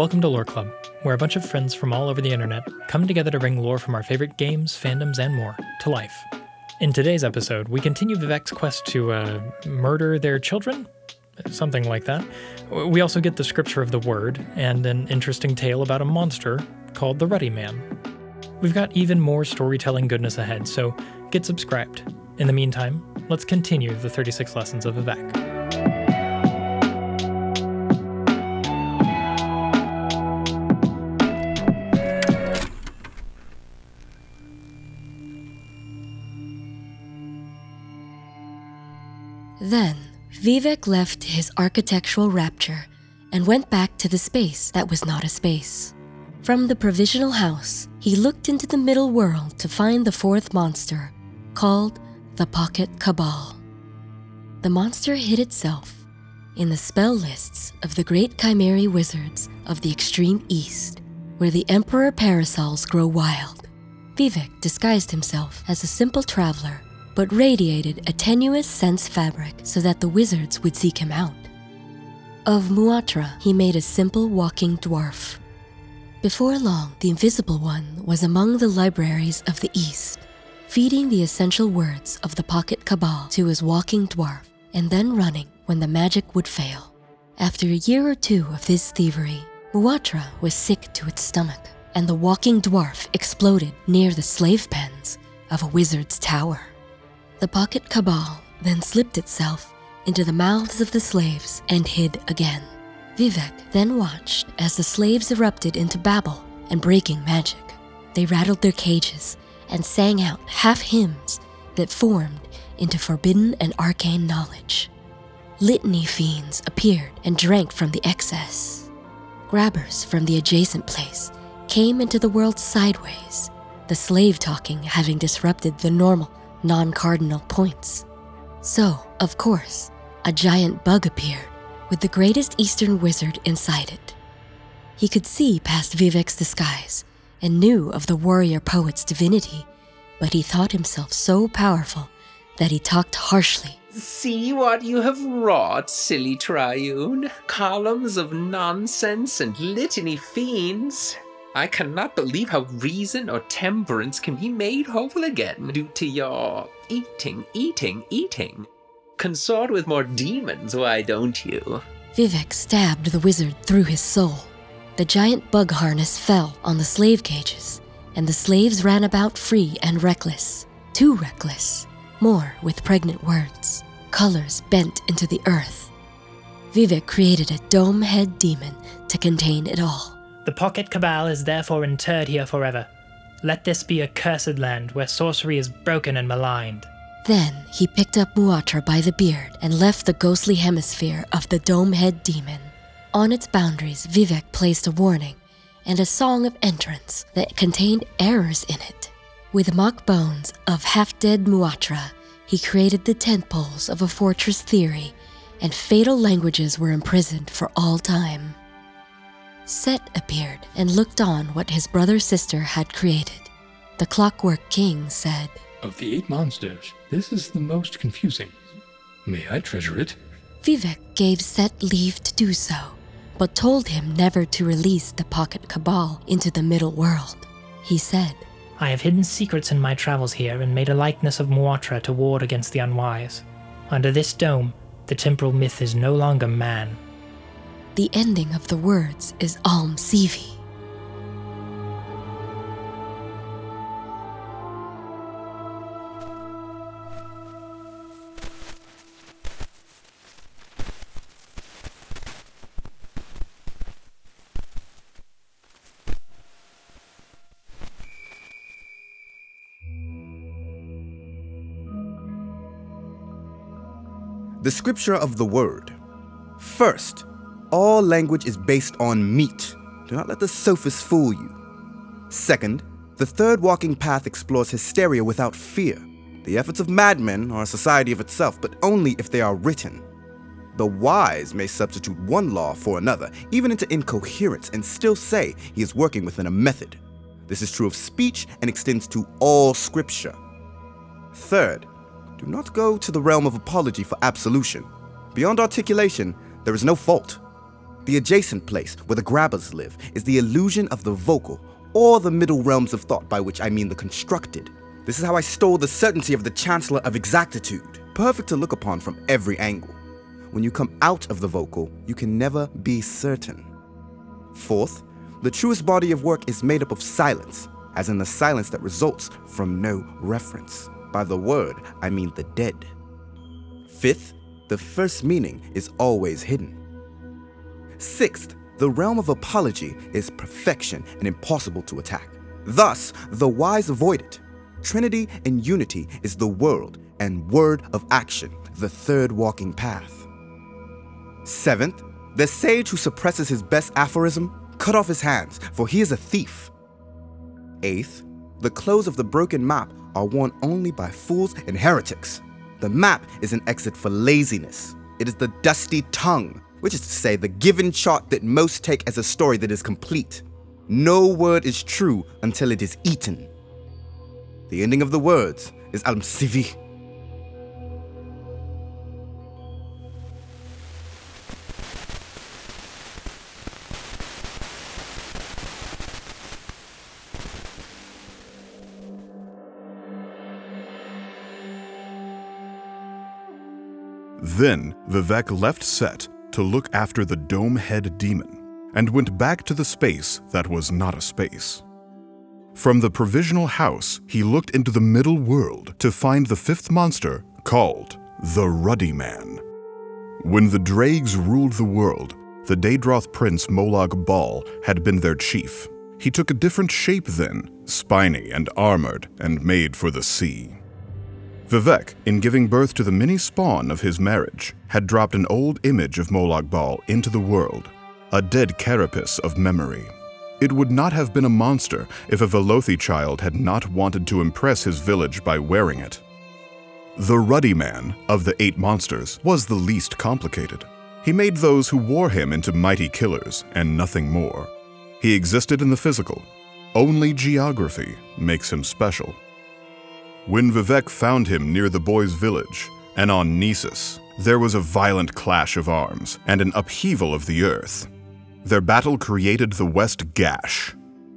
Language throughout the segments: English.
Welcome to Lore Club, where a bunch of friends from all over the internet come together to bring lore from our favorite games, fandoms, and more to life. In today's episode, we continue Vivec's quest to uh, murder their children? Something like that. We also get the scripture of the word and an interesting tale about a monster called the Ruddy Man. We've got even more storytelling goodness ahead, so get subscribed. In the meantime, let's continue the 36 lessons of Vivec. Then, Vivec left his architectural rapture and went back to the space that was not a space. From the provisional house, he looked into the middle world to find the fourth monster, called the Pocket Cabal. The monster hid itself in the spell lists of the great Chimeri wizards of the extreme east, where the Emperor parasols grow wild. Vivec disguised himself as a simple traveler but radiated a tenuous sense fabric so that the wizards would seek him out. Of Muatra, he made a simple walking dwarf. Before long, the Invisible One was among the libraries of the East, feeding the essential words of the Pocket Cabal to his walking dwarf, and then running when the magic would fail. After a year or two of this thievery, Muatra was sick to its stomach, and the walking dwarf exploded near the slave pens of a wizard's tower. The Pocket Cabal then slipped itself into the mouths of the slaves and hid again. Vivec then watched as the slaves erupted into babble and breaking magic. They rattled their cages and sang out half hymns that formed into forbidden and arcane knowledge. Litany fiends appeared and drank from the excess. Grabbers from the adjacent place came into the world sideways, the slave talking having disrupted the normal non cardinal points. So, of course, a giant bug appeared with the greatest Eastern wizard inside it. He could see past Vivec's disguise and knew of the warrior poet's divinity, but he thought himself so powerful that he talked harshly. See what you have wrought, silly Triune. Columns of nonsense and litany fiends. I cannot believe how reason or temperance can be made whole again due to your eating, eating, eating. Consort with more demons, why don't you? Vivec stabbed the wizard through his soul. The giant bug harness fell on the slave cages, and the slaves ran about free and reckless. Too reckless. More with pregnant words, colors bent into the earth. Vivec created a dome head demon to contain it all. The Pocket Cabal is therefore interred here forever. Let this be a cursed land where sorcery is broken and maligned. Then he picked up Muatra by the beard and left the ghostly hemisphere of the dome head demon. On its boundaries, Vivec placed a warning and a song of entrance that contained errors in it. With mock bones of half dead Muatra, he created the tent poles of a fortress theory, and fatal languages were imprisoned for all time. Seht appeared and looked on what his brother sister had created. The Clockwork King said, Of the eight monsters, this is the most confusing. May I treasure it? Vivec gave Seht leave to do so, but told him never to release the Pocket Cabal into the middle world. He said, I have hidden secrets in my travels here and made a likeness of Muatra to ward against the unwise. Under this dome, the temporal myth is no longer man. The ending of the words is ALMSIVI. The scripture of the word. First, all language is based on meat. Do not let the sophist fool you. Second, the third walking path explores hysteria without fear. The efforts of madmen are a society of itself, but only if they are written. The wise may substitute one law for another, even into incoherence, and still say he is working within a method. This is true of speech and extends to all scripture. Third, do not go to the realm of apology for absolution. Beyond articulation, there is no fault. The adjacent place, where the grabbers live, is the illusion of the vocal, or the middle realms of thought, by which I mean the constructed. This is how I stole the certainty of the Chancellor of Exactitude, perfect to look upon from every angle. When you come out of the vocal, you can never be certain. Fourth, the truest body of work is made up of silence, as in the silence that results from no reference. By the word, I mean the dead. Fifth, the first meaning is always hidden. Sixth, the realm of apology is perfection and impossible to attack. Thus, the wise avoid it. Trinity and unity is the world and word of action, the third walking path. Seventh, the sage who suppresses his best aphorism, cut off his hands, for he is a thief. Eighth, the clothes of the broken map are worn only by fools and heretics. The map is an exit for laziness. It is the dusty tongue, which is to say, the given chart that most take as a story that is complete. No word is true until it is eaten. The ending of the words is Al. Then Vivec left Seht to look after the dome head demon and went back to the space that was not a space. From the provisional house, he looked into the middle world to find the fifth monster called the Ruddy Man. When the Dreughs ruled the world, the Daedroth prince Molag Bal had been their chief. He took a different shape then, spiny and armored, and made for the sea. Vivec, in giving birth to the mini spawn of his marriage, had dropped an old image of Molag Bal into the world, a dead carapace of memory. It would not have been a monster if a Velothi child had not wanted to impress his village by wearing it. The Ruddy Man of the eight monsters was the least complicated. He made those who wore him into mighty killers and nothing more. He existed in the physical. Only geography makes him special. When Vivec found him near the boys' village and on Nisus, there was a violent clash of arms and an upheaval of the earth. Their battle created the West Gash.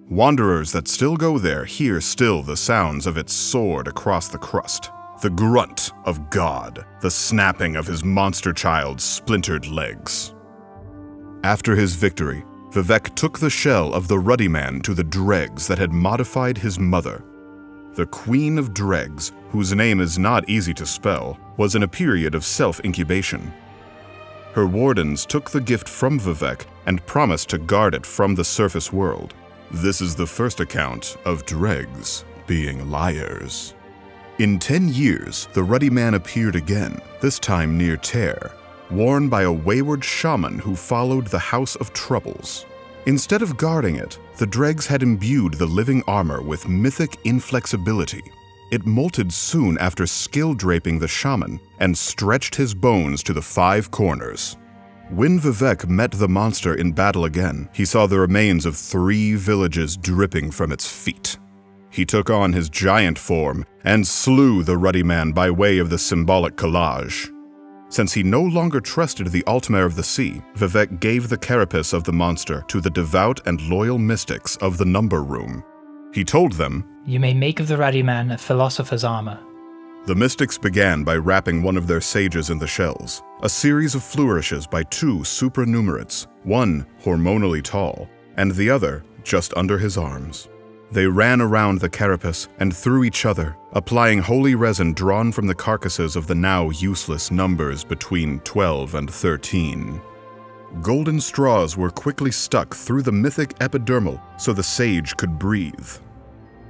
Wanderers that still go there hear still the sounds of its sword across the crust, the grunt of God, the snapping of his monster child's splintered legs. After his victory, Vivec took the shell of the Ruddy Man to the Dreughs that had modified his mother the Queen of Dreughs, whose name is not easy to spell, was in a period of self incubation. Her wardens took the gift from Vivec and promised to guard it from the surface world. This is the first account of Dreughs being liars. In ten years, the Ruddy Man appeared again, this time near Ter, worn by a wayward shaman who followed the House of Troubles. Instead of guarding it, the Dreughs had imbued the living armor with mythic inflexibility. It molted soon after skill draping the shaman and stretched his bones to the five corners. When Vivec met the monster in battle again, he saw the remains of three villages dripping from its feet. He took on his giant form and slew the ruddy man by way of the symbolic collage. Since he no longer trusted the Altmer of the Sea, Vivec gave the carapace of the monster to the devout and loyal mystics of the Number Room. He told them, You may make of the ruddy man a philosopher's armor. The mystics began by wrapping one of their sages in the shells, a series of flourishes by two supernumerates, one hormonally tall, and the other just under his arms. They ran around the carapace and through each other, applying holy resin drawn from the carcasses of the now useless numbers between 12 and 13. Golden straws were quickly stuck through the mythic epidermal so the sage could breathe.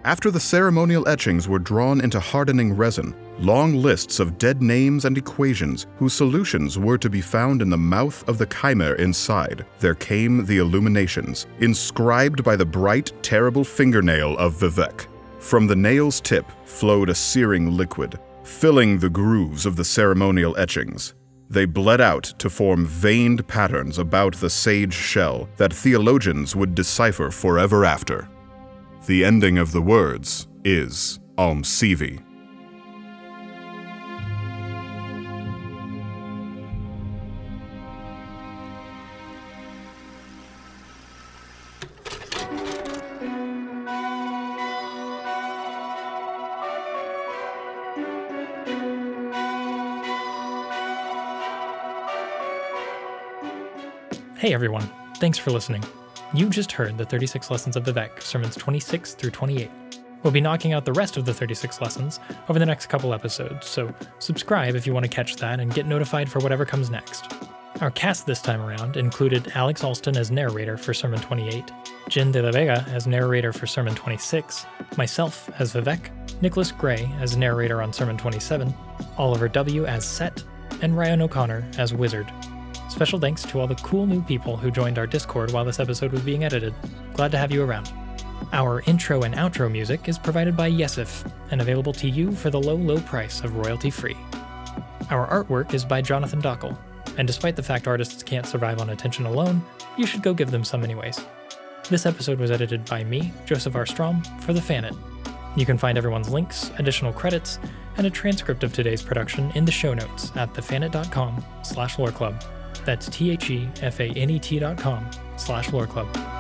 After the ceremonial etchings were drawn into hardening resin, long lists of dead names and equations whose solutions were to be found in the mouth of the chimera inside, there came the illuminations, inscribed by the bright, terrible fingernail of Vivec. From the nail's tip flowed a searing liquid, filling the grooves of the ceremonial etchings. They bled out to form veined patterns about the sage shell that theologians would decipher forever after. The ending of the words is ALMSIVI. Hey everyone, thanks for listening. You just heard the 36 Lessons of Vivec, sermons 26 through 28. We'll be knocking out the rest of the 36 lessons over the next couple episodes, so subscribe if you want to catch that and get notified for whatever comes next. Our cast this time around included Alex Alston as narrator for Sermon 28, Jenn de la Vega as narrator for Sermon 26, myself as Vivec, Nicklaus Gray as narrator on Sermon 27, Oliver W. as Seht, and Ryan O'Connor as Wizard. Special thanks to all the cool new people who joined our Discord while this episode was being edited. Glad to have you around. Our intro and outro music is provided by Yesif and available to you for the low, low price of royalty free. Our artwork is by Jonathan Dockal, and despite the fact artists can't survive on attention alone, you should go give them some anyways. This episode was edited by me, Joseph R. Strom, for the Fanet. You can find everyone's links, additional credits, and a transcript of today's production in the show notes at thefanet.com slash loreclub. That's T-H-E-F-A-N-E-T dot com slash loreclub.